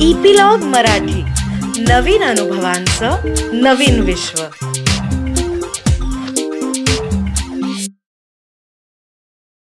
Epilogue Marathi. नवीन अनुभवांचं नवीन विश्व.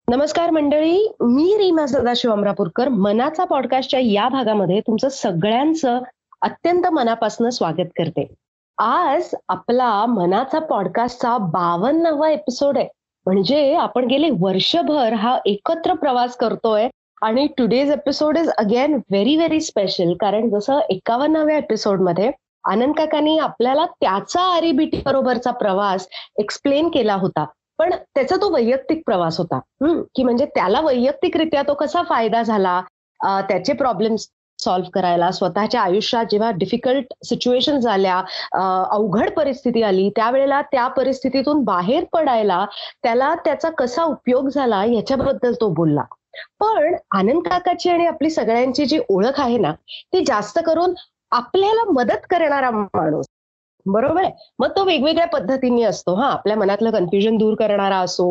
नमस्कार मंडळी मी रीमा सदाशिव अमरापूरकर. मनाचा पॉडकास्टच्या या भागामध्ये तुमचं सगळ्यांचं अत्यंत मनापासून स्वागत करते. आज आपला मनाचा पॉडकास्टचा बावन्नावा एपिसोड आहे. म्हणजे आपण गेले वर्षभर हा एकत्र प्रवास करतोय आणि today's episode is again very very special कारण जसं एकावन्नाव्या एपिसोडमध्ये आनंद काकांनी आपल्याला त्याचा आरिबीटी बरोबरचा प्रवास एक्सप्लेन केला होता. पण त्याचा तो वैयक्तिक प्रवास होता. की म्हणजे त्याला वैयक्तिकरित्या तो कसा फायदा झाला? त्याचे प्रॉब्लेम्स सॉल्व्ह करायला स्वतःच्या आयुष्यात जेव्हा डिफिकल्ट सिच्युएशन झाल्या अवघड परिस्थिती आली त्यावेळेला त्या परिस्थितीतून बाहेर पडायला त्याला त्याचा कसा उपयोग झाला याच्याबद्दल तो बोलला. पण आनंद काकाची आणि आपली सगळ्यांची जी ओळख आहे ना ती जास्त करून आपल्याला मदत करणारा माणूस. बरोबर आहे. मग तो वेगवेगळ्या पद्धतीने असतो हा. आपल्या मनातलं कन्फ्युजन दूर करणारा असो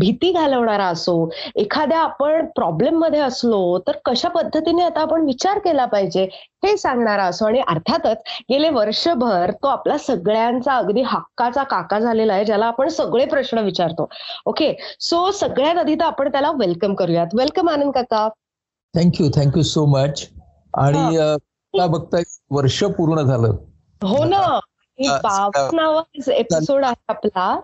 भीती घालवणारा असो एखाद्या आपण प्रॉब्लेममध्ये असलो तर कशा पद्धतीने आता आपण विचार केला पाहिजे हे सांगणारा असो. आणि अर्थातच गेले वर्षभर तो आपला सगळ्यांचा अगदी हक्काचा काका झालेला आहे ज्याला आपण सगळे प्रश्न विचारतो. ओके सो सगळ्यात आधी तर आपण त्याला वेलकम करूयात. वेलकम आनंद काका. थँक्यू थँक्यू सो मच आणि बघता वर्ष पूर्ण झालं. हो ना. एपिसोड आहे आपला.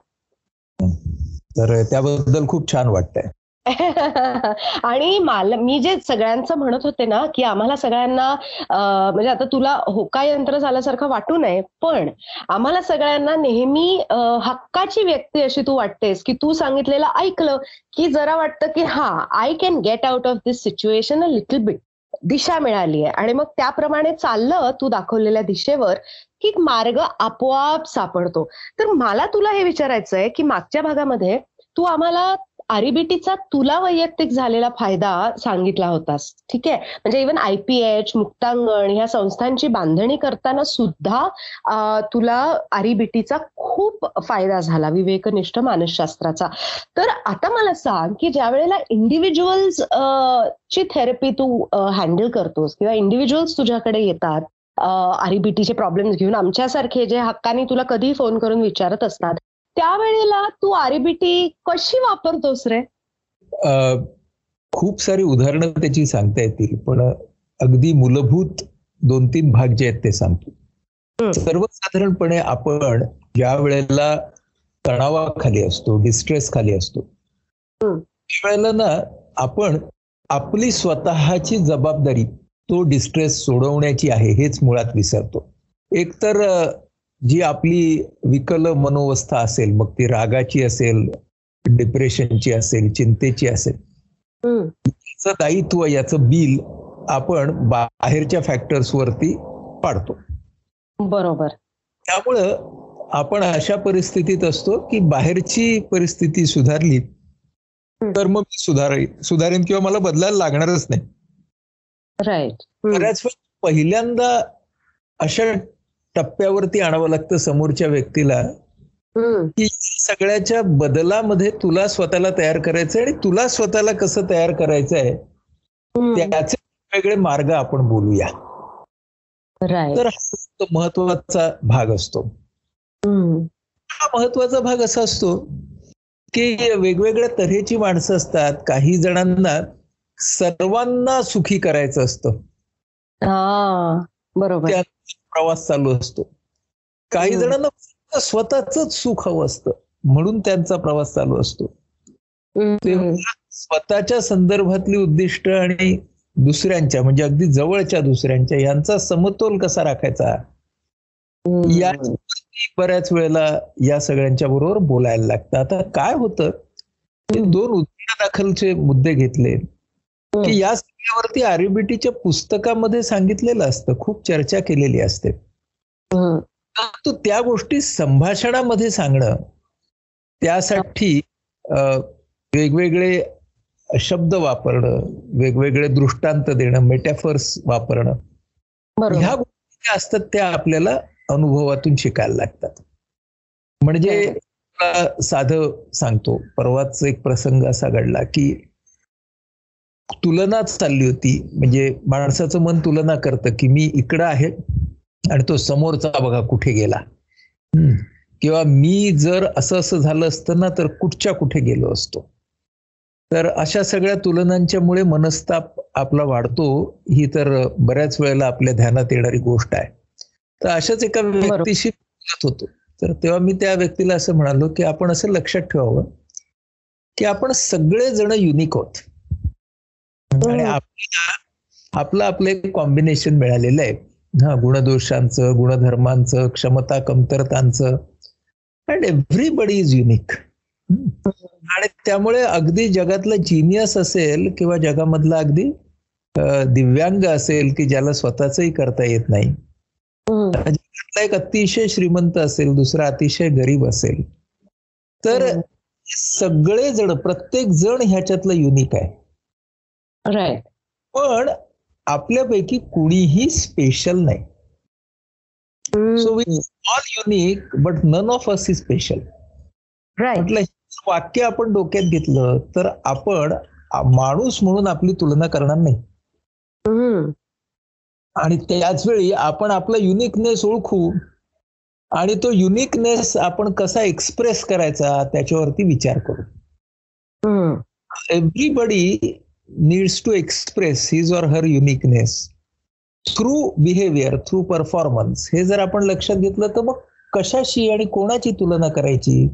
तर त्याबद्दल खूप छान वाटतंय. आणि मला मी जे सगळ्यांचं म्हणत होते ना की आम्हाला सगळ्यांना म्हणजे आता तुला होका यंत्र झाल्यासारखं वाटू नये पण आम्हाला सगळ्यांना नेहमी हक्काची व्यक्ती अशी तू वाटतेस की तू सांगितलेलं ऐकलं की जरा वाटतं की हा I can get out of this situation a little bit दिशा मिळाली आहे आणि मग त्याप्रमाणे चाललं तू दाखवलेल्या दिशेवर की मार्ग आपोआप सापडतो. तर मला तुला हे विचारायचं आहे की मागच्या भागामध्ये तू आम्हाला आरईबीटीचा तुला वैयक्तिक झालेला फायदा सांगितला होतास. ठीक आहे? म्हणजे इव्हन आयपीएच मुक्तांगण ह्या संस्थांची बांधणी करताना सुद्धा तुला आरिबीटीचा खूप फायदा झाला विवेकनिष्ठ मानसशास्त्राचा. तर आता मला सांग की ज्या वेळेला इंडिव्हिज्युअल्स ची थेरपी तू हँडल करतोस किंवा इंडिव्हिज्युअल्स तुझ्याकडे येतात आरईबीटीचे प्रॉब्लेम्स घेऊन आमच्यासारखे जे हक्कानी तुला कधी फोन करून विचारत असतात त्यावेळेला तू आरबीटी कशी वापरतोस रे? खूप सारी उदाहरणं त्याची सांगता येतील पण अगदी मूलभूत दोन तीन भाग जे आहेत ते सांगतो. सर्वसाधारणपणे आपण ज्या वेळेला तणावाखाली असतो डिस्ट्रेस खाली असतो त्यावेळेला ना आपण आपली स्वतःची जबाबदारी तो डिस्ट्रेस सोडवण्याची आहे हेच मुळात विसरतो. एकतर जी आपली विकल मनोवस्था असेल मग ती रागाची असेल डिप्रेशनची असेल चिंतेची असेल. याचं दायित्व याचं बिल आपण बाहेरच्या फॅक्टर्स वरती पाडतो. बरोबर. त्यामुळं आपण अशा परिस्थितीत असतो की बाहेरची परिस्थिती सुधारली तर मग मी सुधारेन सुधारेन किंवा मला बदलायला लागणारच नाही. राईट बऱ्याच पहिल्यांदा अशा टप्प्यावरती आणावं लागतं समोरच्या व्यक्तीला. की सगळ्याच्या बदलामध्ये तुला स्वतःला तयार करायचंय आणि तुला स्वतःला कसं तयार करायचंय त्याचे वेगळे मार्ग आपण बोलूया. तर हा महत्त्वाचा भाग असतो. हा महत्त्वाचा भाग असा असतो की वेगवेगळ्या तऱ्हेची माणसं असतात काही जणांना सर्वांना सुखी करायचं असतं. बरोबर. प्रवास चालू असतो. काही जणांना स्वतःच सुख हवं असतं. म्हणून त्यांचा प्रवास चालू असतो. स्वतःच्या संदर्भातली उद्दिष्ट आणि दुसऱ्यांच्या म्हणजे अगदी जवळच्या दुसऱ्यांच्या यांचा समतोल कसा राखायचा? या बऱ्याच वेळेला या सगळ्यांच्या बरोबर बोलायला लागतं. आता काय होतं? दोन उद्दिष्ट दाखलचे मुद्दे घेतले. की या सगळ्यावरती आरबीटीच्या पुस्तकामध्ये सांगितलेलं असतं खूप चर्चा केलेली असते. तो त्या गोष्टी संभाषणामध्ये सांगणं त्यासाठी वेगवेगळे शब्द वापरणं वेगवेगळे दृष्टांत देणं मेटॅफर्स वापरणं ह्या गोष्टी असतात त्या आपल्याला अनुभवातून शिकायला लागतात. म्हणजे साधं सांगतो परवाच एक प्रसंग असा घडला की तुलनाच चालली होती. म्हणजे माणसाचं मन तुलना करतं की मी इकडं आहे आणि तो समोरचा बघा कुठे गेला. किंवा मी जर असं असं झालं असतं ना तर कुठच्या कुठे गेलो असतो? तर अशा सगळ्या तुलनांच्यामुळे मनस्ताप आपला वाढतो. ही तर बऱ्याच वेळेला आपल्या ध्यानात येणारी गोष्ट आहे. तर अशाच एका व्यक्तीशी बोलत होतो. तर तेव्हा मी त्या व्यक्तीला असं म्हणालो की आपण असं लक्षात ठेवावं की आपण सगळे जण युनिक आहोत. आणि हम्म. आपल्याला आपलं आपलं एक कॉम्बिनेशन मिळालेलं आहे. हा गुणदोषांचं गुणधर्मांचं क्षमता कमतरतांचं. अँड एव्हरीबडी इज युनिक आणि त्यामुळे अगदी जगातलं जिनियस असेल किंवा जगामधला अगदी दिव्यांग असेल की ज्याला स्वतःचंही करता येत नाही. जगातला एक अतिशय श्रीमंत असेल दुसरा अतिशय गरीब असेल. तर हम्म. सगळे जण प्रत्येक जण ह्याच्यातलं युनिक आहे. राईट पण आपल्यापैकी कुणीही स्पेशल नाही. So we all unique but none of us is special म्हटलं वाक्य आपण डोक्यात घेतलं तर आपण माणूस म्हणून आपली तुलना करणार नाही. आणि त्याच वेळी आपण आपला युनिकनेस ओळखू आणि तो युनिकनेस आपण कसा एक्सप्रेस करायचा त्याच्यावरती विचार करू. Everybody needs to express his or her uniqueness through behaviour through performance हे जर आपण लक्षात घेतलं तर मग कशाशी आणि कोणाची तुलना करायची?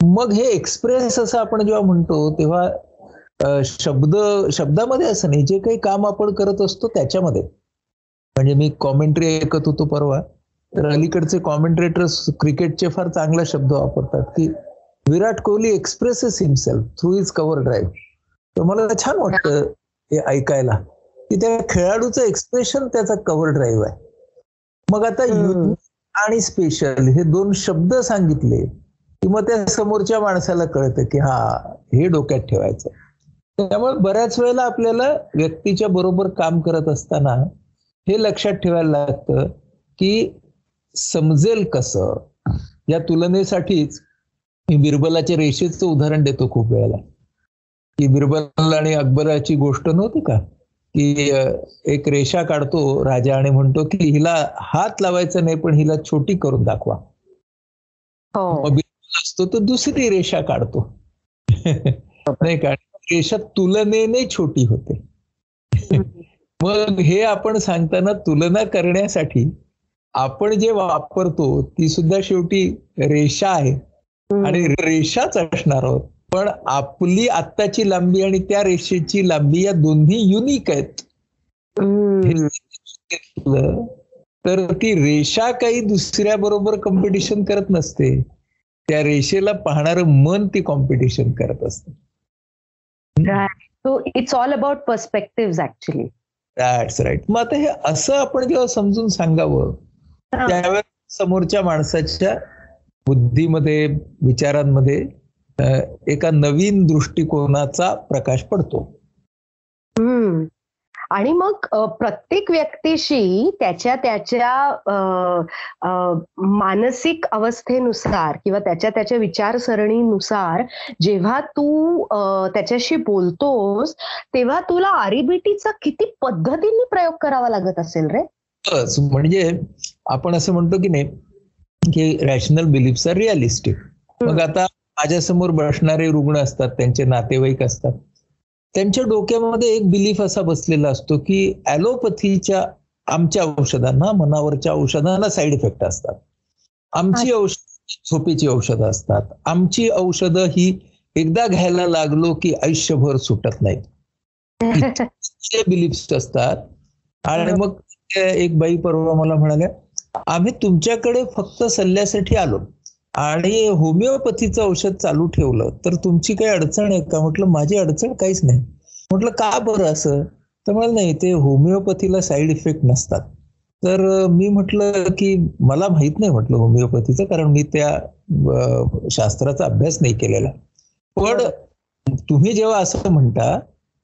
मग हे एक्सप्रेस असं आपण जेव्हा म्हणतो तेव्हा शब्द शब्दामध्ये असं नाही. जे काही काम आपण करत असतो त्याच्यामध्ये. म्हणजे मी कॉमेंट्री ऐकत होतो परवा तर अलीकडचे कॉमेंट्रेटर्स क्रिकेटचे फार चांगला शब्द वापरतात की Virat Kohli expresses himself through is cover drive तर मला छान वाटतं हे ऐकायला की त्या खेळाडूचं एक्सप्रेशन त्याचा कव्हर ड्राईव्ह आहे. मग आता. युनिक आणि स्पेशल हे दोन शब्द सांगितले की मग त्या समोरच्या माणसाला कळतं की हा हे डोक्यात ठेवायचं. त्यामुळे बऱ्याच वेळेला आपल्याला व्यक्तीच्या बरोबर काम करत असताना हे लक्षात ठेवायला लागतं की समजेल कसं. या तुलनेसाठीच मी बिरबलाच्या रेषेचं उदाहरण देतो खूप वेळेला. की बिरबल आणि अकबराची गोष्ट नव्हती का? की एक रेषा काढतो राजा आणि म्हणतो की हिला हात लावायचा नाही पण हिला छोटी करून दाखवा. हो. बिरबल असतो तो दुसरी रेषा काढतो. नाही का? रेषा तुलनेने छोटी होते. मग हे आपण सांगताना तुलना करण्यासाठी आपण जे वापरतो ती सुद्धा शेवटी रेषा आहे. आणि रेषाच असणार आहोत. पण आपली आत्ताची लांबी आणि त्या रेषेची लांबी या दोन्ही युनिक आहेत. तर ती रेषा काही दुसऱ्या बरोबर कॉम्पिटिशन करत नसते. त्या रेषेला पाहणारं मन ती कॉम्पिटिशन करत असते. It's all about perspective actually that's right मग आता हे असं आपण जेव्हा समजून सांगावं त्यावेळेस समोरच्या माणसाच्या बुद्धीमध्ये विचारांमध्ये एका नवीन दृष्टिकोनाचा प्रकाश पडतो. हम्म. आणि मग प्रत्येक व्यक्तीशी त्याच्या त्याच्या मानसिक अवस्थेनुसार किंवा त्याच्या त्याच्या विचारसरणीनुसार जेव्हा तू त्याच्याशी बोलतोस तेव्हा तुला आरिबीटीचा किती पद्धतीने प्रयोग करावा लागत असेल रे? म्हणजे आपण असं म्हणतो की नाही की रॅशनल बिलीफ्स आर रिअलिस्टिक मग आता माझ्यासमोर बसणारे रुग्ण असतात त्यांचे नातेवाईक असतात. त्यांच्या डोक्यामध्ये एक बिलीफ असा बसलेला असतो की ऍलोपथीच्या आमच्या औषधांना मनावरच्या औषधांना साईड इफेक्ट असतात. आमची औषध झोपेची औषधं असतात. आमची औषधं ही एकदा घ्यायला लागलो की आयुष्यभर सुटत नाहीत. जे बिलीफ्स असतात. आणि मग एक बाई परवा मला म्हणाल्या आम्ही तुमच्याकडे फक्त सल्ल्यासाठी आलो. आणि होमिओपॅथीचं औषध चालू ठेवलं तर तुमची काही अडचण आहे का? म्हटलं माझी अडचण काहीच नाही. म्हटलं का बरं असं? तर मला नाही ते होमिओपॅथीला साईड इफेक्ट नसतात. तर मी म्हटलं की मला माहीत नाही म्हटलं होमिओपॅथीचं कारण मी त्या शास्त्राचा अभ्यास नाही केलेला. पण तुम्ही जेव्हा असं म्हणता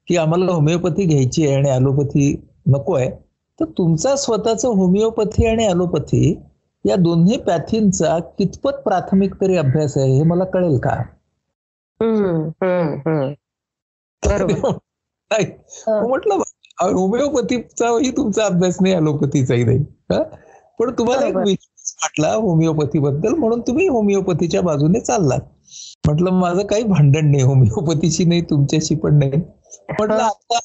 की आम्हाला होमिओपॅथी घ्यायची आहे आणि ॲलोपॅथी नको आहे तर तुमचा स्वतःचा होमिओपॅथी आणि ॲलोपॅथी या दोन्ही पॅथींचा कितपत प्राथमिक तरी अभ्यास आहे हे मला कळेल का. म्हटलं होमिओपॅथीचाही तुमचा अभ्यास नाही अलोपॅथीचाही नाही? पण तुम्हाला एक. विश्वास वाटला होमिओपॅथी बद्दल म्हणून तुम्ही होमिओपॅथीच्या बाजूने चाललात म्हटलं माझं काही भांडण नाही होमिओपॅथीशी नाही तुमच्याशी पण नाही म्हटलं. आता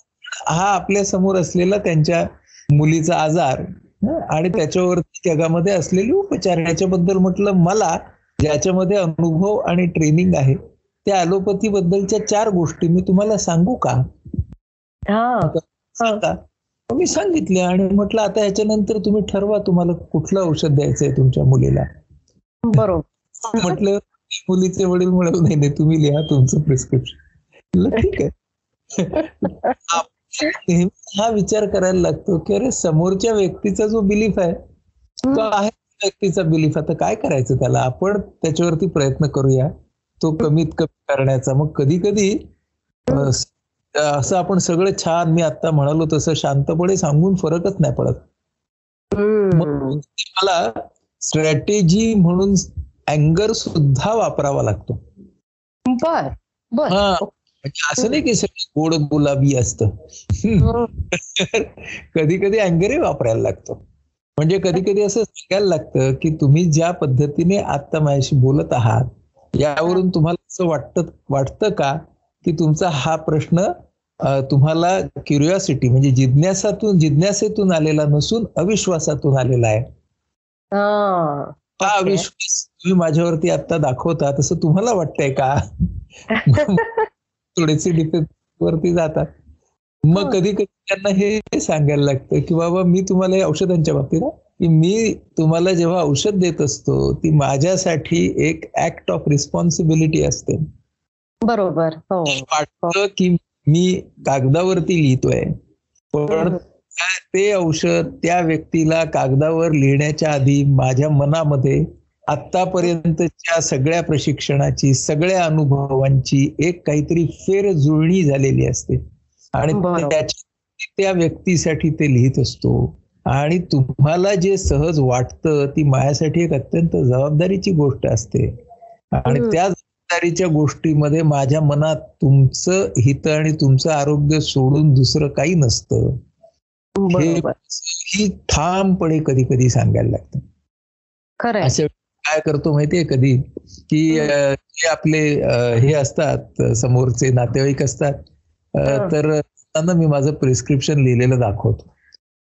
हा आपल्यासमोर असलेला त्यांच्या मुलीचा आजार आणि त्याच्यावरती जगामध्ये असलेले उपचार. याच्याबद्दल म्हटलं मला ज्याच्यामध्ये अनुभव आणि ट्रेनिंग आहे. त्या अलोपॅथी बद्दलच्या चार गोष्टी मी तुम्हाला सांगू का? हा. सांगा. मी सांगितले आणि म्हटलं आता याच्यानंतर तुम्ही ठरवा तुम्हाला कुठलं औषध द्यायचंय तुमच्या मुलीला. बरोबर. म्हटलं मुलीचे वडील म्हणत नाही नाही तुम्ही लिहा तुमचं प्रिस्क्रिप्शन. ठीक आहे. हा विचार करायला लागतो की अरे समोरच्या व्यक्तीचा जो बिलीफ आहे तो आहे व्यक्तीचा बिलीफ आता काय करायचं त्याला? आपण त्याच्यावरती प्रयत्न करूया. तो कमीत कमी करण्याचा. मग कधी कधी असं आपण सगळं छान मी आता म्हणालो तसं शांतपणे सांगून फरकच नाही पडत. मग मला स्ट्रॅटेजी म्हणून अँगर सुद्धा वापरावा लागतो. बर बर. म्हणजे असं नाही की सगळं गोड गुलाबी असतं हम्म. कधी कधी अँगरही वापरायला लागतो म्हणजे कधी कधी असं सांगायला लागतं की तुम्ही ज्या पद्धतीने आता माझ्याशी बोलत आहात यावरून तुम्हाला असं वाटतं वाटतं का की तुमचा हा प्रश्न तुम्हाला क्युरिओसिटी म्हणजे जिज्ञासातून जिज्ञासेतून आलेला नसून अविश्वासातून आलेला आहे हा. हा. अविश्वास तुम्ही माझ्यावरती आता दाखवता तसं तुम्हाला वाटतंय का थोडेसे डिफेक्ट वरती जातात. मग हो. कधी कधी त्यांना हे सांगायला लागतं की बाबा मी तुम्हाला हे औषधांच्या बाबतीत हा, की मी तुम्हाला जेव्हा औषध देत असतो ती माझ्यासाठी एक ऍक्ट ऑफ रिस्पॉन्सिबिलिटी असते. बरोबर. हो. वाटतं की मी कागदावरती लिहितोय. पण ते औषध त्या व्यक्तीला कागदावर लिहिण्याच्या आधी माझ्या मनामध्ये आतापर्यंतच्या सगळ्या प्रशिक्षणाची सगळ्या अनुभवांची एक काहीतरी फेर जुळणी झालेली असते. आणि त्या व्यक्तीसाठी ते लिहित असतो. आणि तुम्हाला जे सहज वाटतं ती माझ्यासाठी एक अत्यंत जबाबदारीची गोष्ट असते. आणि. त्या जबाबदारीच्या गोष्टीमध्ये माझ्या मनात तुमचं हित आणि तुमचं आरोग्य सोडून दुसरं काही नसतं. हे ठामपणे कधी कधी सांगायला लागतं. वेळी काय करतो माहितीये कधी? की जे आपले हे असतात समोरचे नातेवाईक असतात. तर त्यांना मी माझं प्रिस्क्रिप्शन लिहिलेलं दाखवतो.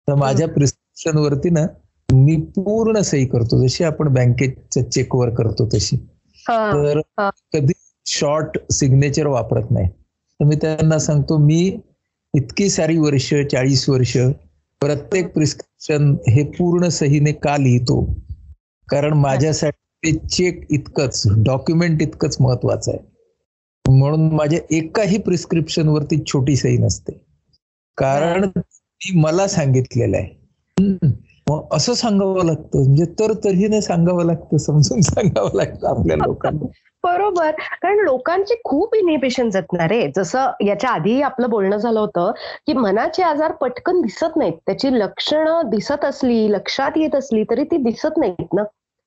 तर माझ्या प्रिस्क्रिप्शन वरती ना मी पूर्ण सही करतो. जशी आपण बँकेच्या चेकवर करतो तशी. तर. कधी शॉर्ट सिग्नेचर वापरत नाही. तर मी त्यांना सांगतो मी इतकी सारी वर्ष चाळीस वर्ष प्रत्येक प्रिस्क्रिप्शन हे पूर्ण सहीने का लिहितो? कारण माझ्यासाठी ते चेक इतकंच डॉक्युमेंट इतकंच महत्वाचं आहे. म्हणून माझ्या एकाही प्रिस्क्रिप्शन वरती छोटी सही नसते. कारण ती मला सांगितलेलं आहे. मग असं सांगावं लागतं. म्हणजे तर तऱ्हेने सांगावं लागतं समजून सांगावं लागतं आपल्या लोकांना. बरोबर. कारण लोकांचे खूप इनिबिशन जगणार आहे जसं याच्या आधी आपलं बोलणं झालं होतं की मनाचे आजार पटकन दिसत नाहीत. त्याची लक्षणं दिसत असली लक्षात येत असली तरी ती दिसत नाहीत ना.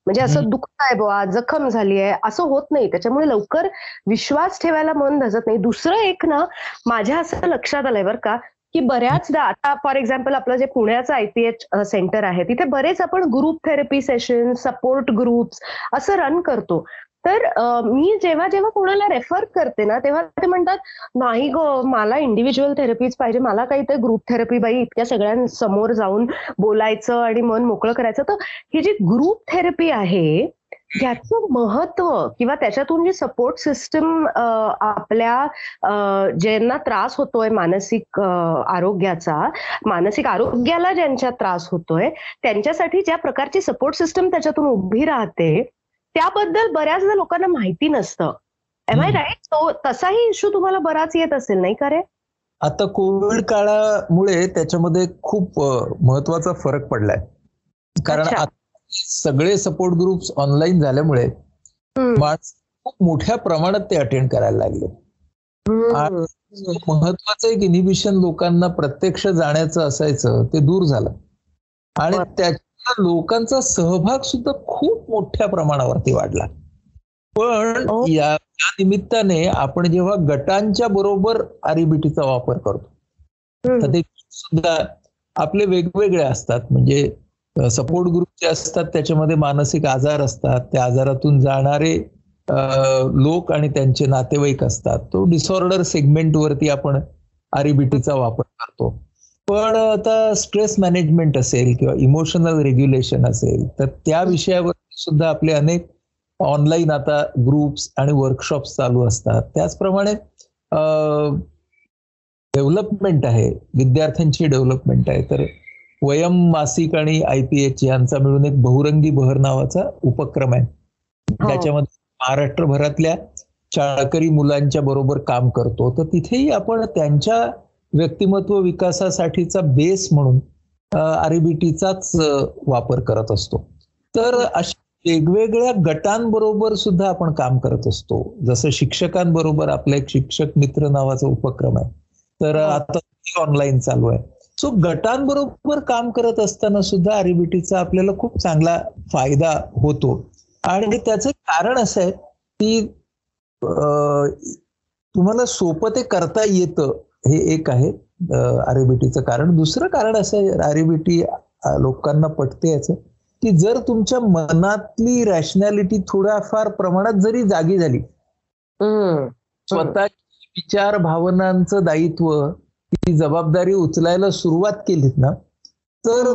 म्हणजे असं. दुखत आहे बुवा जखम झाली आहे असं होत नाही. त्याच्यामुळे लवकर विश्वास ठेवायला मन धजत नाही. दुसरं एक ना माझ्या असं लक्षात आलंय बरं का की बऱ्याचदा आता फॉर एक्झाम्पल आपलं जे पुण्याचं आयपीएच सेंटर आहे तिथे बरेच आपण group therapy session support groups असं रन करतो. तर मी जेव्हा जेव्हा कोणाला रेफर करते ना तेव्हा ते म्हणतात नाही ग मला इंडिव्हिज्युअल थेरपीच पाहिजे मला काही ते ग्रुप थेरपी बाई इतक्या सगळ्यांसमोर जाऊन बोलायचं आणि मन मोकळं करायचं. तर ही जी ग्रुप थेरपी आहे याचं महत्त्व किंवा त्याच्यातून जी सपोर्ट सिस्टम आपल्या ज्यांना त्रास होतोय मानसिक आरोग्याचा मानसिक आरोग्याला ज्यांच्या त्रास होतोय त्यांच्यासाठी ज्या प्रकारची सपोर्ट सिस्टम त्याच्यातून उभी राहते त्याबद्दल बऱ्याचदा लोकांना माहिती नसतं एम आय. राईट तो तसाही इश्यू तुम्हाला बराच येत असेल नाही का रे आता कोविड काळामुळे त्याच्यामध्ये खूप महत्त्वाचा फरक पडलाय कारण सगळे सपोर्ट ग्रुप्स ऑनलाईन झाल्यामुळे. माणसं खूप मोठ्या प्रमाणात ते अटेंड करायला लागले. महत्वाचं एक इनिबिशन लोकांना प्रत्यक्ष जाण्याचं असायचं ते दूर झालं आणि. त्याच्या लोकांचा सहभाग सुद्धा खूप मोठ्या प्रमाणावरती वाढला. पण ओ. या निमित्ताने आपण जेव्हा गटांच्या बरोबर आरईबीटीचा वापर करतो तर ते सुद्धा आपले वेगवेगळे असतात. म्हणजे सपोर्ट ग्रुप जे असतात त्याच्यामध्ये मानसिक आजार असतात. त्या आजारातून जाणारे लोक आणि त्यांचे नातेवाईक असतात. तो डिसऑर्डर सेगमेंट वरती आपण आरईबीटीचा वापर करतो. पण आता स्ट्रेस मॅनेजमेंट असेल किंवा इमोशनल रेग्युलेशन असेल तर त्या विषयावर सुद्धा आपले अनेक ऑनलाईन आता ग्रुप्स आणि वर्कशॉप्स चालू असतात. त्याचप्रमाणे डेव्हलपमेंट आहे विद्यार्थ्यांची डेव्हलपमेंट आहे. तर वयम मासिक आणि आय पी एच यांचा मिळून एक बहुरंगी बहर नावाचा उपक्रम आहे. हो. त्याच्यामध्ये महाराष्ट्रभरातल्या शाळकरी मुलांच्या बरोबर काम करतो. तर तिथेही आपण त्यांच्या व्यक्तिमत्व विकासासाठीचा बेस म्हणून आरबीटीचाच वापर करत असतो. तर अशा वेगवेगळ्या गटांबरोबर सुद्धा आपण काम करत असतो. जसं शिक्षकांबरोबर आपला एक शिक्षक मित्र नावाचा उपक्रम आहे. तर आता ऑनलाईन चालू आहे. सो गटांबरोबर काम करत असताना सुद्धा आरबीटीचा आपल्याला खूप चांगला फायदा होतो. आणि त्याचं कारण असं आहे की तुम्हाला सोपं ते करता येतं. हे एक आहे आरबीटीचं कारण. दुसरं कारण असं आहे आरबीटी लोकांना पटते याचं की जर तुमच्या मनातली रॅशनॅलिटी थोड्याफार प्रमाणात जरी जागी झाली स्वतः विचार भावनांचं दायित्व ती जबाबदारी उचलायला सुरुवात केलीत ना तर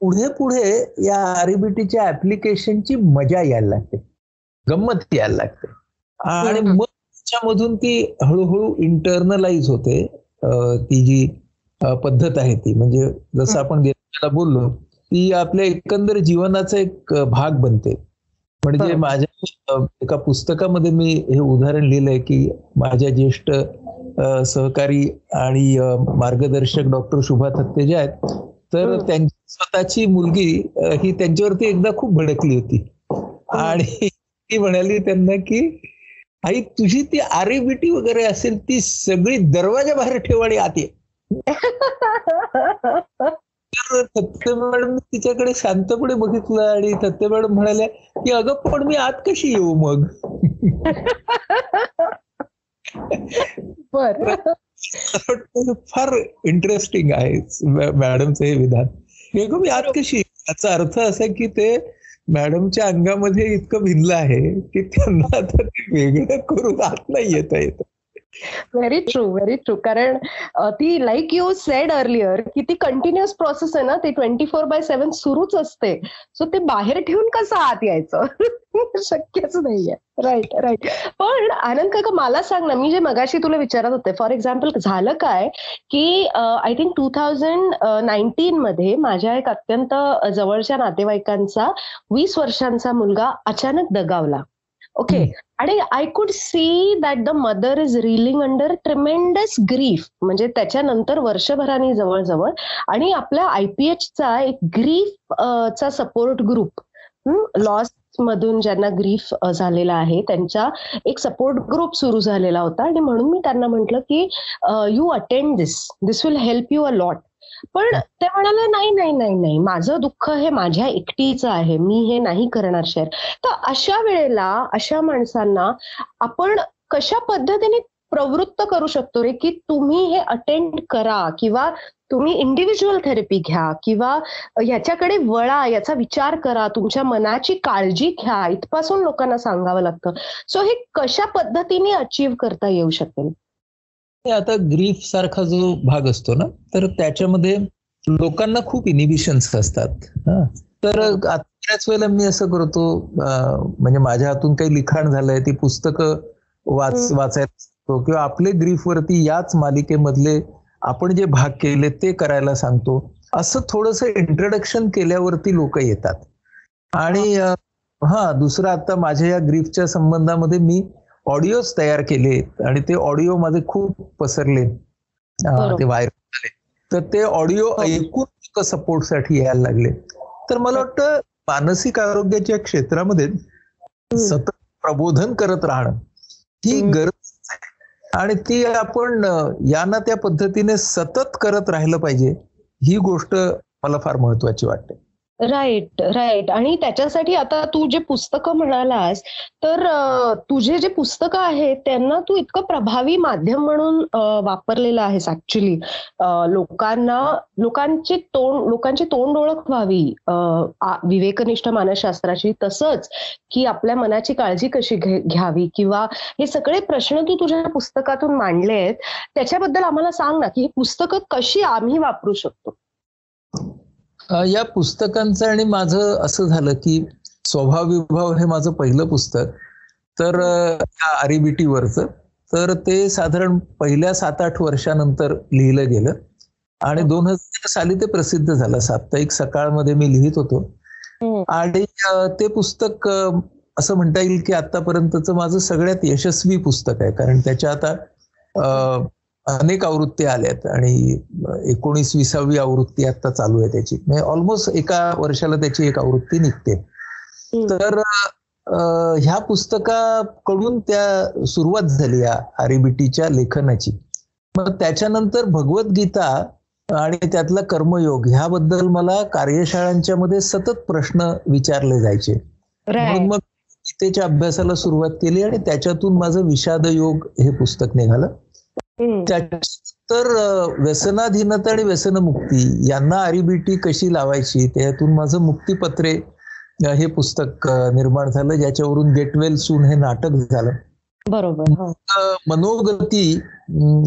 पुढे पुढे या आरबीटीच्या ऍप्लिकेशनची मजा यायला लागते गंमत यायला लागते. आणि मग त्याच्यामधून ती हळूहळू इंटरनलाइज होते. ती जी पद्धत आहे ती. म्हणजे जसं आपण गेल्या बोललो ती आपल्या एकंदर जीवनाचा एक भाग बनते. म्हणजे माझ्या एका पुस्तकामध्ये मी हे उदाहरण लिहिलंय की माझ्या ज्येष्ठ सहकारी आणि मार्गदर्शक डॉक्टर शुभा थत्ते जे आहेत तर त्यांची स्वतःची मुलगी ही त्यांच्यावरती एकदा खूप भडकली होती. आणि ती म्हणाली त्यांना की आई तुझी ती आरेबिटी वगैरे असेल ती सगळी दरवाजा बाहेर ठेव आणि आत ये. सत्य मॅडम तिच्याकडे शांतपणे बघितलं आणि सत्य मॅडम म्हणाल्या की अगं पण मी आत कशी येऊ मग? फार इंटरेस्टिंग आहे मॅडमचं हे विधान. हे मी आत कशी याचा अर्थ असा की ते मॅडमच्या अंगामध्ये इतकं भिनलं आहे की त्यांना आता वेगळं करून आत नाही येता येत. व्हेरी ट्रू व्हेरी ट्रू कारण ती लाईक यू सेड अर्लियर की ती कंटिन्युअस प्रोसेस आहे ना ती ट्वेंटी फोर बाय सेव्हन सुरूच असते. सो ते बाहेर ठेवून कसं आत यायचं? शक्यच नाहीये. राईट राईट पण आनंद काका मला सांग ना मी जे मगाशी तुला विचारत होते फॉर एक्झाम्पल झालं काय की I think two thousand nineteen मध्ये माझ्या एक अत्यंत जवळच्या नातेवाईकांचा वीस वर्षांचा मुलगा अचानक दगावला. ओके आणि I could see that the mother is reeling under tremendous grief म्हणजे त्याच्यानंतर वर्षभराने जवळजवळ. आणि आपल्या आयपीएचचा एक ग्रीफ चा सपोर्ट ग्रुप लॉस मधून ज्यांना ग्रीफ झालेला आहे त्यांचा एक सपोर्ट ग्रुप सुरू झालेला होता. आणि म्हणून मी त्यांना म्हंटल की you attend this this will help you a lot पण ते म्हणाले नाही नाही नाही नाही. माझं दुःख हे माझ्या एकटीचं आहे. मी हे नाही करणार शेअर तर अशा वेळेला अशा माणसांना आपण कशा पद्धतीने प्रवृत्त करू शकतो रे की तुम्ही हे अटेंड करा किंवा तुम्ही इंडिव्हिज्युअल थेरपी घ्या किंवा याच्याकडे वळा याचा विचार करा तुमच्या मनाची काळजी घ्या. इथपासून लोकांना सांगावं लागतं. सो हे कशा पद्धतीने अचीव्ह करता येऊ शकेल? आता ग्रीफ सारखा जो भाग असतो ना तर त्याच्यामध्ये लोकांना खूप इनिबिशन्स असतात. तर बऱ्याच वेळेला मी असं करतो म्हणजे माझ्या हातून काही लिखाण झालंय ती पुस्तकं वाच वाचायला किंवा आपले ग्रीफ वरती याच मालिकेमधले आपण जे भाग केले ते करायला सांगतो. असं थोडस इंट्रोडक्शन केल्यावरती लोक येतात. आणि हा दुसरं आता माझ्या या ग्रीफच्या संबंधामध्ये मी ऑडिओज तयार केले आणि ते ऑडिओ माझे खूप पसरले. ते व्हायरल झाले. तर ते ऑडिओ हो. ऐकून सपोर्टसाठी यायला लागले. तर मला वाटतं मानसिक आरोग्याच्या क्षेत्रामध्ये सतत प्रबोधन करत राहणं ही गरज आहे. आणि ती आपण यांना त्या पद्धतीने सतत करत राहिलं पाहिजे ही गोष्ट मला फार महत्वाची वाटते. राईट राईट आणि त्याच्यासाठी आता तू जे पुस्तकं म्हणालास तर तुझे जे पुस्तकं आहेत त्यांना तू इतकं प्रभावी माध्यम म्हणून वापरलेलं आहेस ऍक्च्युली लोकांना लोकांची तोंड लोकांची तोंड ओळख व्हावी. विवेकनिष्ठ मानसशास्त्राची. तसंच की आपल्या मनाची काळजी कशी घ्यावी किंवा हे सगळे प्रश्न तू तुझ्या पुस्तकातून मांडले आहेत त्याच्याबद्दल आम्हाला सांग ना की ही पुस्तकं कशी आम्ही वापरू शकतो? या पुस्तकांचं आणि माझं असं झालं की स्वभाव विभाव हे माझं पहिलं पुस्तक. तर अ, या आरिबिटी वरचं. तर ते साधारण पहिल्या सात आठ वर्षानंतर लिहिलं गेलं. आणि दोन हजार साली ते प्रसिद्ध झालं. साप्ताहिक सकाळमध्ये मी लिहित होतो. आणि ते पुस्तक असं म्हणता येईल की आतापर्यंतचं माझं सगळ्यात यशस्वी पुस्तक आहे. कारण त्याच्या आता अनेक आवृत्त्या आल्यात आणि एकोणीस विसावी आवृत्ती आता चालू आहे त्याची. म्हणजे ऑलमोस्ट एका वर्षाला त्याची एक आवृत्ती निघते. तर ह्या पुस्तकाकडून त्या सुरुवात झाली या आरिबिटीच्या लेखनाची. मग त्याच्यानंतर भगवद्गीता आणि त्यातला कर्मयोग ह्याबद्दल मला कार्यशाळांच्या मध्ये सतत प्रश्न विचारले जायचे. म्हणून मग गीतेच्या अभ्यासाला सुरुवात केली आणि त्याच्यातून माझं विषाद योग हे पुस्तक निघालं. अ, व्यसनाधीनता आणि व्यसनमुक्ती यांना आरिबिटी कशी लावायची त्यातून माझं मुक्तीपत्रे हे पुस्तक निर्माण झालं ज्याच्यावरून गेट वेल सून हे नाटक झालं बरोबर हो. मनोगती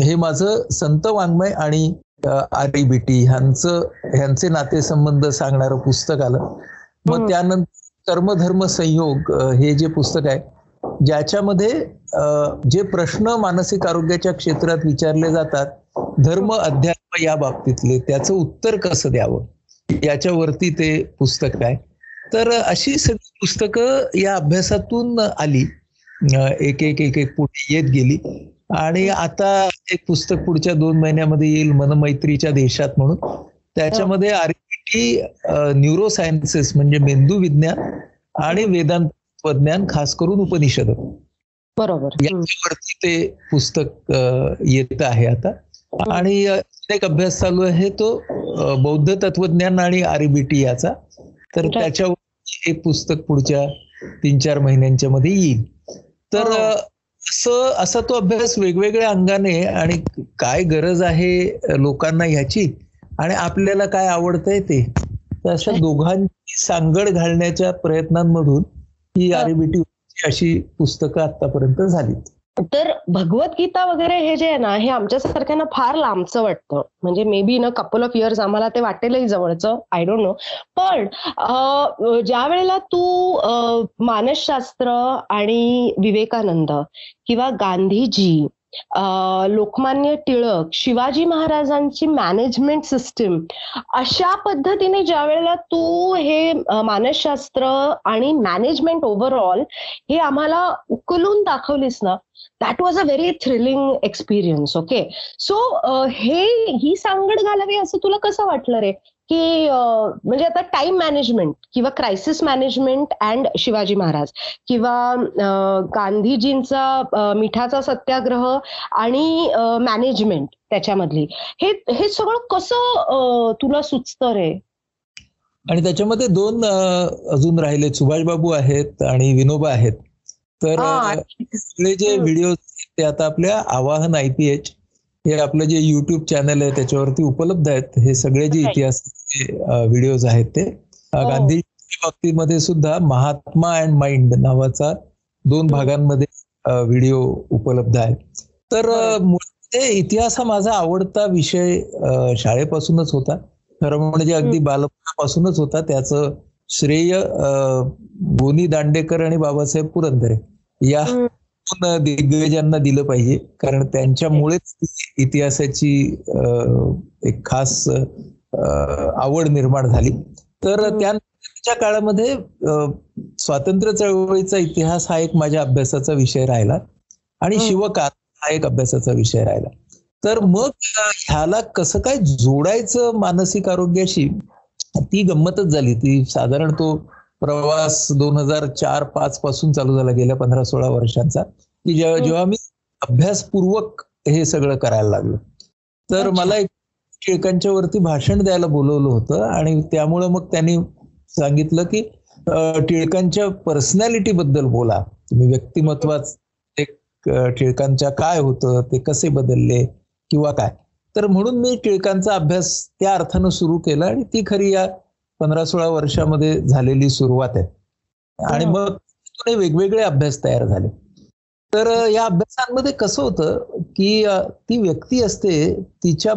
हे माझं संत वाङ्मय आणि आरिबिटी ह्यांचं ह्यांचे नातेसंबंध सांगणारं पुस्तक आलं मग. त्यानंतर कर्मधर्म संयोग हे जे पुस्तक आहे ज्याच्यामध्ये जे प्रश्न मानसिक आरोग्याच्या क्षेत्रात विचारले जातात धर्म अध्यात्म या बाबतीतले त्याचं उत्तर कसं द्यावं? याच्यावरती ते पुस्तक आहे. तर अशी सगळी पुस्तकं या अभ्यासातून आली. एक एक एक एक पुढे येत गेली. आणि आता एक पुस्तक पुढच्या दोन महिन्यामध्ये येईल मनमैत्रीच्या देशात म्हणून. त्याच्यामध्ये आरबीटी न्यूरो सायन्सेस म्हणजे मेंदू विज्ञान आणि वेदांत तत्वज्ञान खास करून उपनिषद बरोबर. याच्यावरती ते पुस्तक येत आहे आता आणि एक अभ्यास चालू आहे तो बौद्ध तत्वज्ञान आणि आरबीटी याचा तर. त्याच्यावर एक पुस्तक पुढच्या तीन चार महिन्यांच्या मध्ये येईल तर हो. असं असा तो अभ्यास वेगवेगळ्या अंगाने आणि काय गरज आहे लोकांना ह्याची आणि आपल्याला काय आवडतंय ते तर अशा. दोघांची सांगड घालण्याच्या प्रयत्नांमधून ही. आरबीटी अशी पुस्तकं आतापर्यंत झाली तर भगवद्गीता वगैरे हे जे आहे ना हे आमच्यासारख्यांना फार लांबचं वाटतं. म्हणजे maybe in a couple of years आम्हाला ते वाटेलही जवळचं आय डोंट नो पण ज्या वेळेला तू मानसशास्त्र आणि विवेकानंद किंवा गांधीजी लोकमान्य टिळक शिवाजी महाराजांची मॅनेजमेंट सिस्टीम अशा पद्धतीने ज्या वेळेला तू हे मानसशास्त्र आणि मॅनेजमेंट ओव्हरऑल हे आम्हाला उकलून दाखवलीस ना that was a very thrilling experience okay so हे ही सांगड घालावी असं तुला कसं वाटलं रे? की म्हणजे आता टाइम मॅनेजमेंट किंवा crisis management and Shivaji Maharaj किंवा गांधीजींचा मिठाचा सत्याग्रह आणि मॅनेजमेंट त्याच्यामधली. हे हे सगळं कसं तुला सुचतं रे? आणि त्याच्यामध्ये दोन अजून राहिले सुभाषबाबू आहेत आणि विनोबा आहेत. तर जे. व्हिडिओ ते आता आपल्या आवाहन आय पी एच हे आपलं जे युट्यूब चॅनल आहे त्याच्यावरती उपलब्ध आहेत. हे सगळे जे. इतिहासाचे व्हिडिओज आहेत ते. हो. गांधीजीच्या बाबतीमध्ये सुद्धा महात्मा अँड माइंड नावाचा दोन भागांमध्ये व्हिडिओ उपलब्ध आहे तर ते इतिहास हा माझा आवडता विषय शाळेपासूनच होता. खरं म्हणजे अगदी. बालपणापासूनच होता. त्याचं श्रेय गोनी दांडेकर आणि बाबासाहेब पुरंदरे या दिग्गजांना दिलं पाहिजे. कारण त्यांच्यामुळेच इतिहासाची एक खास आवड निर्माण झाली. तर. त्याच्या काळामध्ये स्वातंत्र्य चळवळीचा इतिहास हा एक माझ्या अभ्यासाचा विषय राहिला. आणि. शिवकाळ हा एक अभ्यासाचा विषय राहिला. तर मग ह्याला कसं काय जोडायचं मानसिक आरोग्याशी? ती गंमतच झाली. ती साधारण तो प्रवास दोन हजार चार पाच पासून चालू झाला गेल्या पंधरा सोळा वर्षांचा की जेव्हा. जेव्हा मी अभ्यासपूर्वक हे सगळं करायला लागलो तर. मला एक टिळकांच्या वरती भाषण द्यायला बोलवलं होतं आणि त्यामुळं मग त्यांनी सांगितलं की टिळकांच्या पर्सनॅलिटी बद्दल बोला तुम्ही व्यक्तिमत्वाच एक टिळकांच्या काय होतं ते कसे बदलले किंवा काय तर म्हणून मी टिळकांचा अभ्यास त्या अर्थानं सुरू केला आणि ती खरी या पंधरा सोळा वर्षामध्ये झालेली सुरुवात आहे. आणि हो. मग हे वेगवेगळे अभ्यास तयार झाले. तर या अभ्यासांमध्ये कसं होतं की ती व्यक्ती असते तिच्या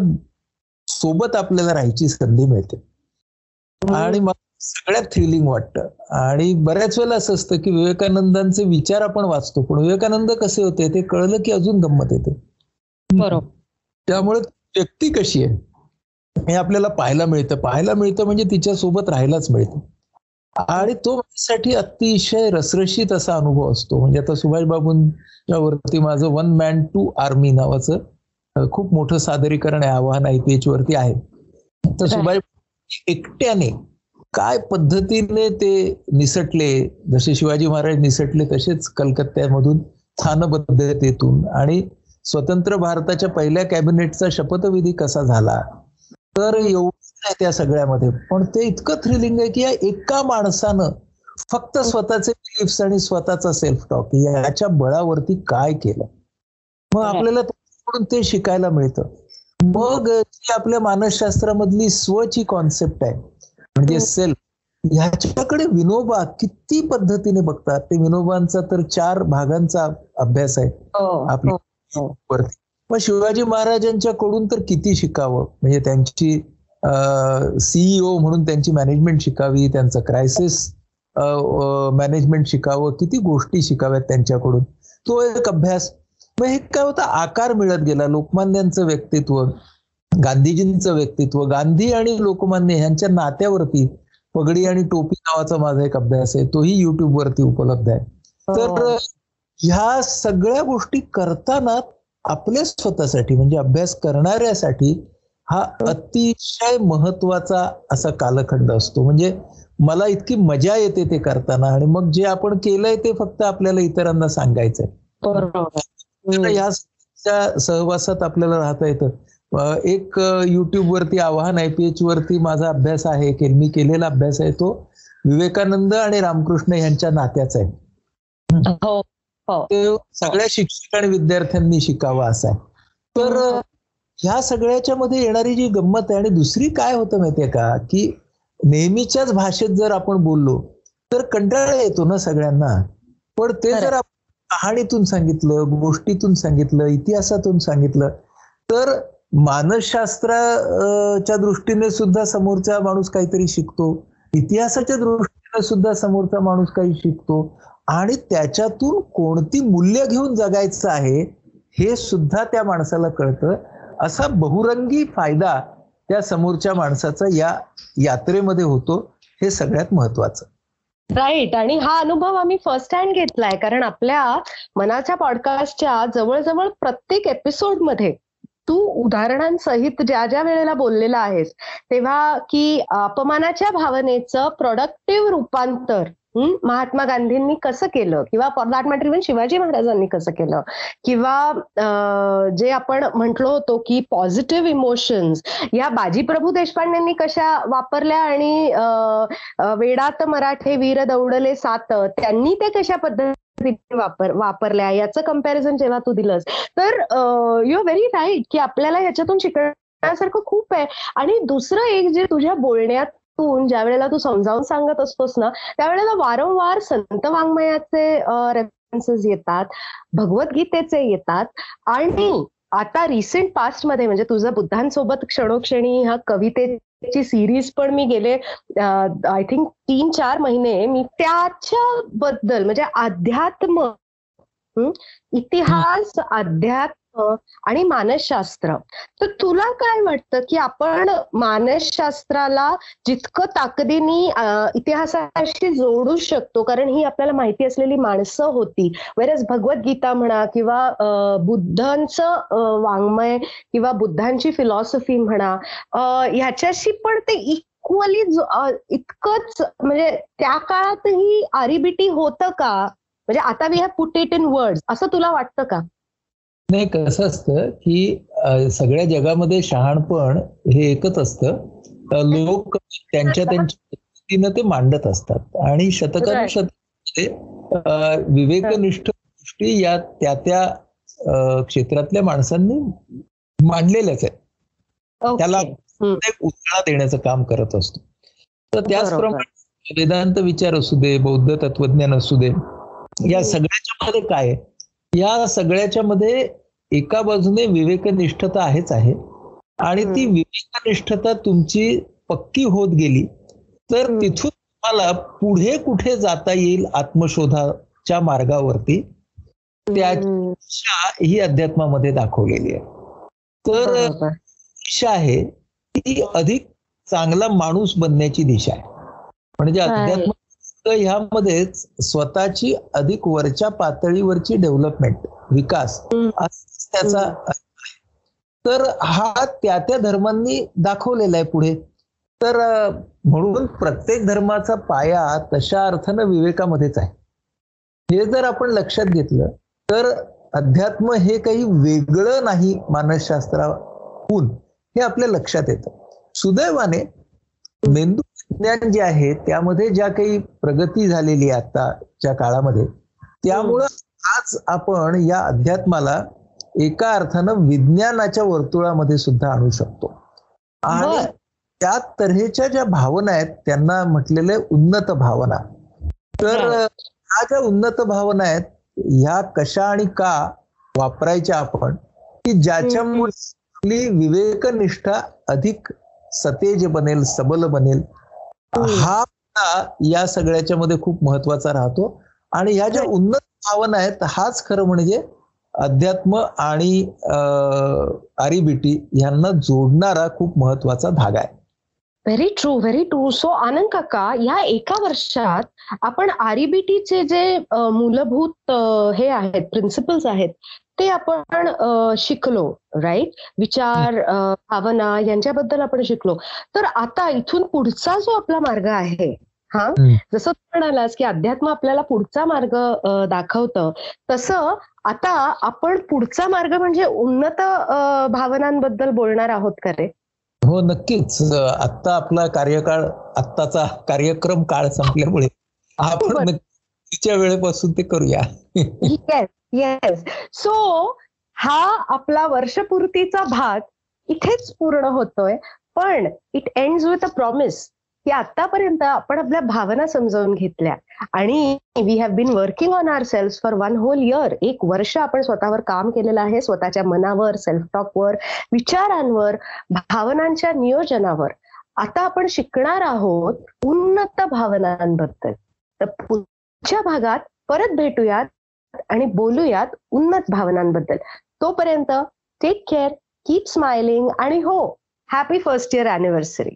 सोबत आपल्याला राहायची संधी मिळते. आणि मग सगळ्यात थ्रिलिंग वाटतं. आणि बऱ्याच वेळेला असं असतं की विवेकानंदांचे विचार आपण वाचतो पण विवेकानंद कसे होते ते कळलं की अजून गंमत येते. बरोबर. त्यामुळे व्यक्ती कशी आहे? हे आपल्याला पाहायला मिळतं. पाहायला मिळतं म्हणजे तिच्या सोबत राहायलाच मिळतं. आणि तो माझ्यासाठी अतिशय रसरशीत असा अनुभव असतो. म्हणजे आता सुभाष बाबूंच्या वरती माझं वन मॅन टू आर्मी नावाचं खूप मोठं सादरीकरण आहे आव्हान आय पी वरती आहे. तर सुभाष एकट्याने काय पद्धतीने ते निसटले जसे शिवाजी महाराज निसटले तसेच कलकत्त्यामधून स्थानबद्धतेतून. आणि स्वतंत्र भारताच्या पहिल्या कॅबिनेटचा शपथविधी कसा झाला? तर एवढं आहे त्या सगळ्यामध्ये पण ते इतकं थ्रिलिंग आहे की या एका माणसानं फक्त स्वतःचे बिलिफ्स आणि स्वतःचा सेल्फ टॉक याच्या बळावरती काय केलं मग. आपल्याला त्याच्याकडून ते शिकायला मिळतं मग जी आपल्या मानसशास्त्रामधली स्वची कॉन्सेप्ट आहे म्हणजे. सेल्फ ह्याच्याकडे विनोबा किती पद्धतीने बघतात ते विनोबांचा तर चार भागांचा अभ्यास आहे हो, आपली हो, हो. वरती मग शिवाजी महाराजांच्या कडून तर किती शिकावं? म्हणजे त्यांची सीईओ म्हणून त्यांची मॅनेजमेंट शिकावी त्यांचं क्रायसिस मॅनेजमेंट शिकावं किती गोष्टी शिकाव्यात त्यांच्याकडून? तो एक अभ्यास. मग हे काय होतं? आकार मिळत गेला लोकमान्यांचं व्यक्तित्व गांधीजींचं व्यक्तित्व. गांधी आणि लोकमान्य यांच्या नात्यावरती पगडी आणि टोपी नावाचा माझा एक अभ्यास आहे. तोही युट्यूब वरती उपलब्ध आहे. तर हो. ह्या सगळ्या गोष्टी करताना आपल्या स्वतःसाठी म्हणजे अभ्यास करणाऱ्यासाठी हा अतिशय महत्त्वाचा असा कालखंड असतो. म्हणजे मला इतकी मजा येते ते करताना आणि मग जे आपण केलंय ते फक्त आपल्याला इतरांना सांगायचंय. बरोबर. या त्या सहवासात आपल्याला राहता येतं. एक युट्यूब वरती आव्हान आयपीएच वरती माझा अभ्यास आहे के- मी केलेला अभ्यास आहे तो विवेकानंद आणि रामकृष्ण यांच्या नात्याचा आहे. हो. ते सगळ्या शिक्षक आणि विद्यार्थ्यांनी शिकावा असा आहे. तर ह्या सगळ्याच्या मध्ये येणारी जी गंमत आहे आणि दुसरी काय होतं माहितीये का? की नेहमीच्याच भाषेत जर आपण बोललो तर कंटाळा येतो ना सगळ्यांना. पण ते. जर आपण कहाणीतून सांगितलं गोष्टीतून सांगितलं इतिहासातून सांगितलं तर मानसशास्त्राच्या दृष्टीने सुद्धा समोरचा माणूस काहीतरी शिकतो. इतिहासाच्या दृष्टीने सुद्धा समोरचा माणूस काही शिकतो. आणि त्याच्यातून कोणती मूल्य घेऊन जगायचं आहे हे सुद्धा त्या माणसाला कळतं. असा बहुरंगी फायदा त्या समोरच्या माणसाचा या यात्रेमध्ये होतो हे सगळ्यात महत्वाचं राईट आणि हा अनुभव आम्ही फर्स्ट हँड घेतलाय कारण आपल्या मनाच्या पॉडकास्टच्या जवळजवळ प्रत्येक एपिसोडमध्ये तू उदाहरणांसहित ज्या ज्या वेळेला बोललेला आहेस तेव्हा की अपमानाच्या भावनेचं प्रोडक्टिव्ह रूपांतर महात्मा गांधींनी कसं केलं? किंवा for that matter even Shivaji महाराजांनी कसं केलं? किंवा जे आपण म्हटलो होतो की पॉझिटिव्ह इमोशन्स या बाजीप्रभू देशपांडेंनी कशा वापरल्या आणि वेडात मराठे वीर दौडले सात त्यांनी ते कशा पद्धतीने वापर वापरल्या? याचं कंपॅरिझन जेव्हा तू दिलंस तर यू आर व्हेरी राईट की आपल्याला याच्यातून शिकण्यासारखं खूप आहे. आणि दुसरं एक जे तुझ्या बोलण्यात बोलण्यातून ज्या वेळेला तू समजावून सांगत असतोस ना त्यावेळेला वारंवार संत वाङ्मयाचे रेफरन्सेस येतात भगवद्गीतेचे येतात आणि आता रिसेंट पास्टमध्ये म्हणजे तुझं बुद्धांसोबत क्षणोक्षणी ह्या कवितेची सिरीज पण मी गेले आय थिंक तीन चार महिने मी त्याच्याबद्दल म्हणजे अध्यात्म इतिहास अध्यात्म आणि मानसशास्त्र. तर तुला काय वाटतं की आपण मानसशास्त्राला जितकं ताकदीने इतिहासाशी जोडू शकतो कारण ही आपल्याला माहिती असलेली माणसं होती. वेरस भगवद्गीता म्हणा किंवा बुद्धांचं वाङ्मय किंवा बुद्धांची फिलॉसॉफी म्हणा ह्याच्याशी पण ते इक्वली इतकंच म्हणजे त्या काळातही आरिबिटी होतं का? म्हणजे आता we have put it in word असं तुला वाटतं का? नाही कसं असतं की सगळ्या जगामध्ये शहाणपण हे एकच असतं. लोक त्यांच्या त्यांच्या पद्धतीनं ते मांडत असतात. आणि अं, विवेकनिष्ठ गोष्टी या त्या त्या क्षेत्रातल्या माणसांनी मांडलेल्याच आहेत. त्याला उजाळा देण्याचं काम करत असतो. तर. त्याचप्रमाणे वेदांत विचार असू दे बौद्ध तत्वज्ञान असू दे या. सगळ्याच्या मध्ये काय आहे? या सगळ्याच्या मध्ये एका बाजूने विवेकनिष्ठता आहेच आहे आणि ती. विवेकनिष्ठता तुमची पक्की होत गेली तर. तिथून तुम्हाला पुढे कुठे जाता येईल आत्मशोधाच्या मार्गावरती त्याची हम्म. दिशा ही अध्यात्मामध्ये दाखवलेली आहे तर. दिशा आहे ती अधिक चांगला माणूस बनण्याची दिशा आहे म्हणजे Right. अध्यात्म ह्यामध्येच स्वतःची अधिक वरच्या पातळीवरची डेव्हलपमेंट विकास त्याचा. तर हा त्या त्या धर्मांनी दाखवलेला आहे पुढे. तर म्हणून प्रत्येक धर्माचा पाया तशा अर्थानं विवेकामध्येच आहे. हे जर आपण लक्षात घेतलं तर अध्यात्म हे काही वेगळं नाही मानसशास्त्राहून हे आपल्या लक्षात येतं. सुदैवाने मेंदू विज्ञान जे आहे त्यामध्ये ज्या काही प्रगती झालेली आहे आताच्या काळामध्ये त्यामुळं आज आपण या अध्यात्माला एका अर्थानं विज्ञानाच्या वर्तुळामध्ये सुद्धा आणू शकतो आणि. त्या तऱ्हेच्या ज्या भावना आहेत त्यांना म्हटलेलं उन्नत भावना तर. ह्या ज्या उन्नत भावना आहेत ह्या कशा आणि का वापरायच्या आपण की ज्याच्यामुळे आपली विवेकनिष्ठा अधिक सतेज बनेल सबल बनेल. हा. मुद्दा या सगळ्याच्या मध्ये खूप महत्त्वाचा राहतो. आणि ह्या ज्या उन्नत भावना आहेत हाच खरं म्हणजे अध्यात्म आणि आरीबीटी यांना जोडणारा खूप महत्त्वाचा धागा आहे. Very true very true so Anand काका या एका वर्षात आपण आरईबीटीचे जे मूलभूत हे आहेत प्रिन्सिपल्स आहेत ते आपण शिकलो राईट विचार भावना यांच्याबद्दल आपण शिकलो. तर आता इथून पुढचा जो आपला मार्ग आहे हा. जसं तू म्हणालास की अध्यात्म आपल्याला पुढचा मार्ग दाखवतं तसं आता आपण पुढचा मार्ग म्हणजे उन्नत भावनांबद्दल बोलणार आहोत का रे? हो नक्कीच. आत्ता आपला कार्यकाळ आत्ताचा कार्यक्रम काळ संपल्यामुळे आपण वेळेपासून ते करूया. येस सो हा आपला वर्षपूर्तीचा भाग इथेच पूर्ण होतोय. पण it end with a promise की आतापर्यंत आपण आपल्या भावना समजावून घेतल्या. आणि we have been working on our self for one whole year एक वर्ष आपण स्वतःवर काम केलेलं आहे स्वतःच्या मनावर सेल्फ टॉकवर विचारांवर भावनांच्या नियोजनावर. आता आपण शिकणार आहोत उन्नत भावनांबद्दल. तर पुढच्या भागात परत भेटूयात. आणि बोलूयात उन्नत भावनांबद्दल. तोपर्यंत टेक केअर कीप स्माइलिंग आणि हो हॅपी फर्स्ट इयर अॅनिव्हर्सरी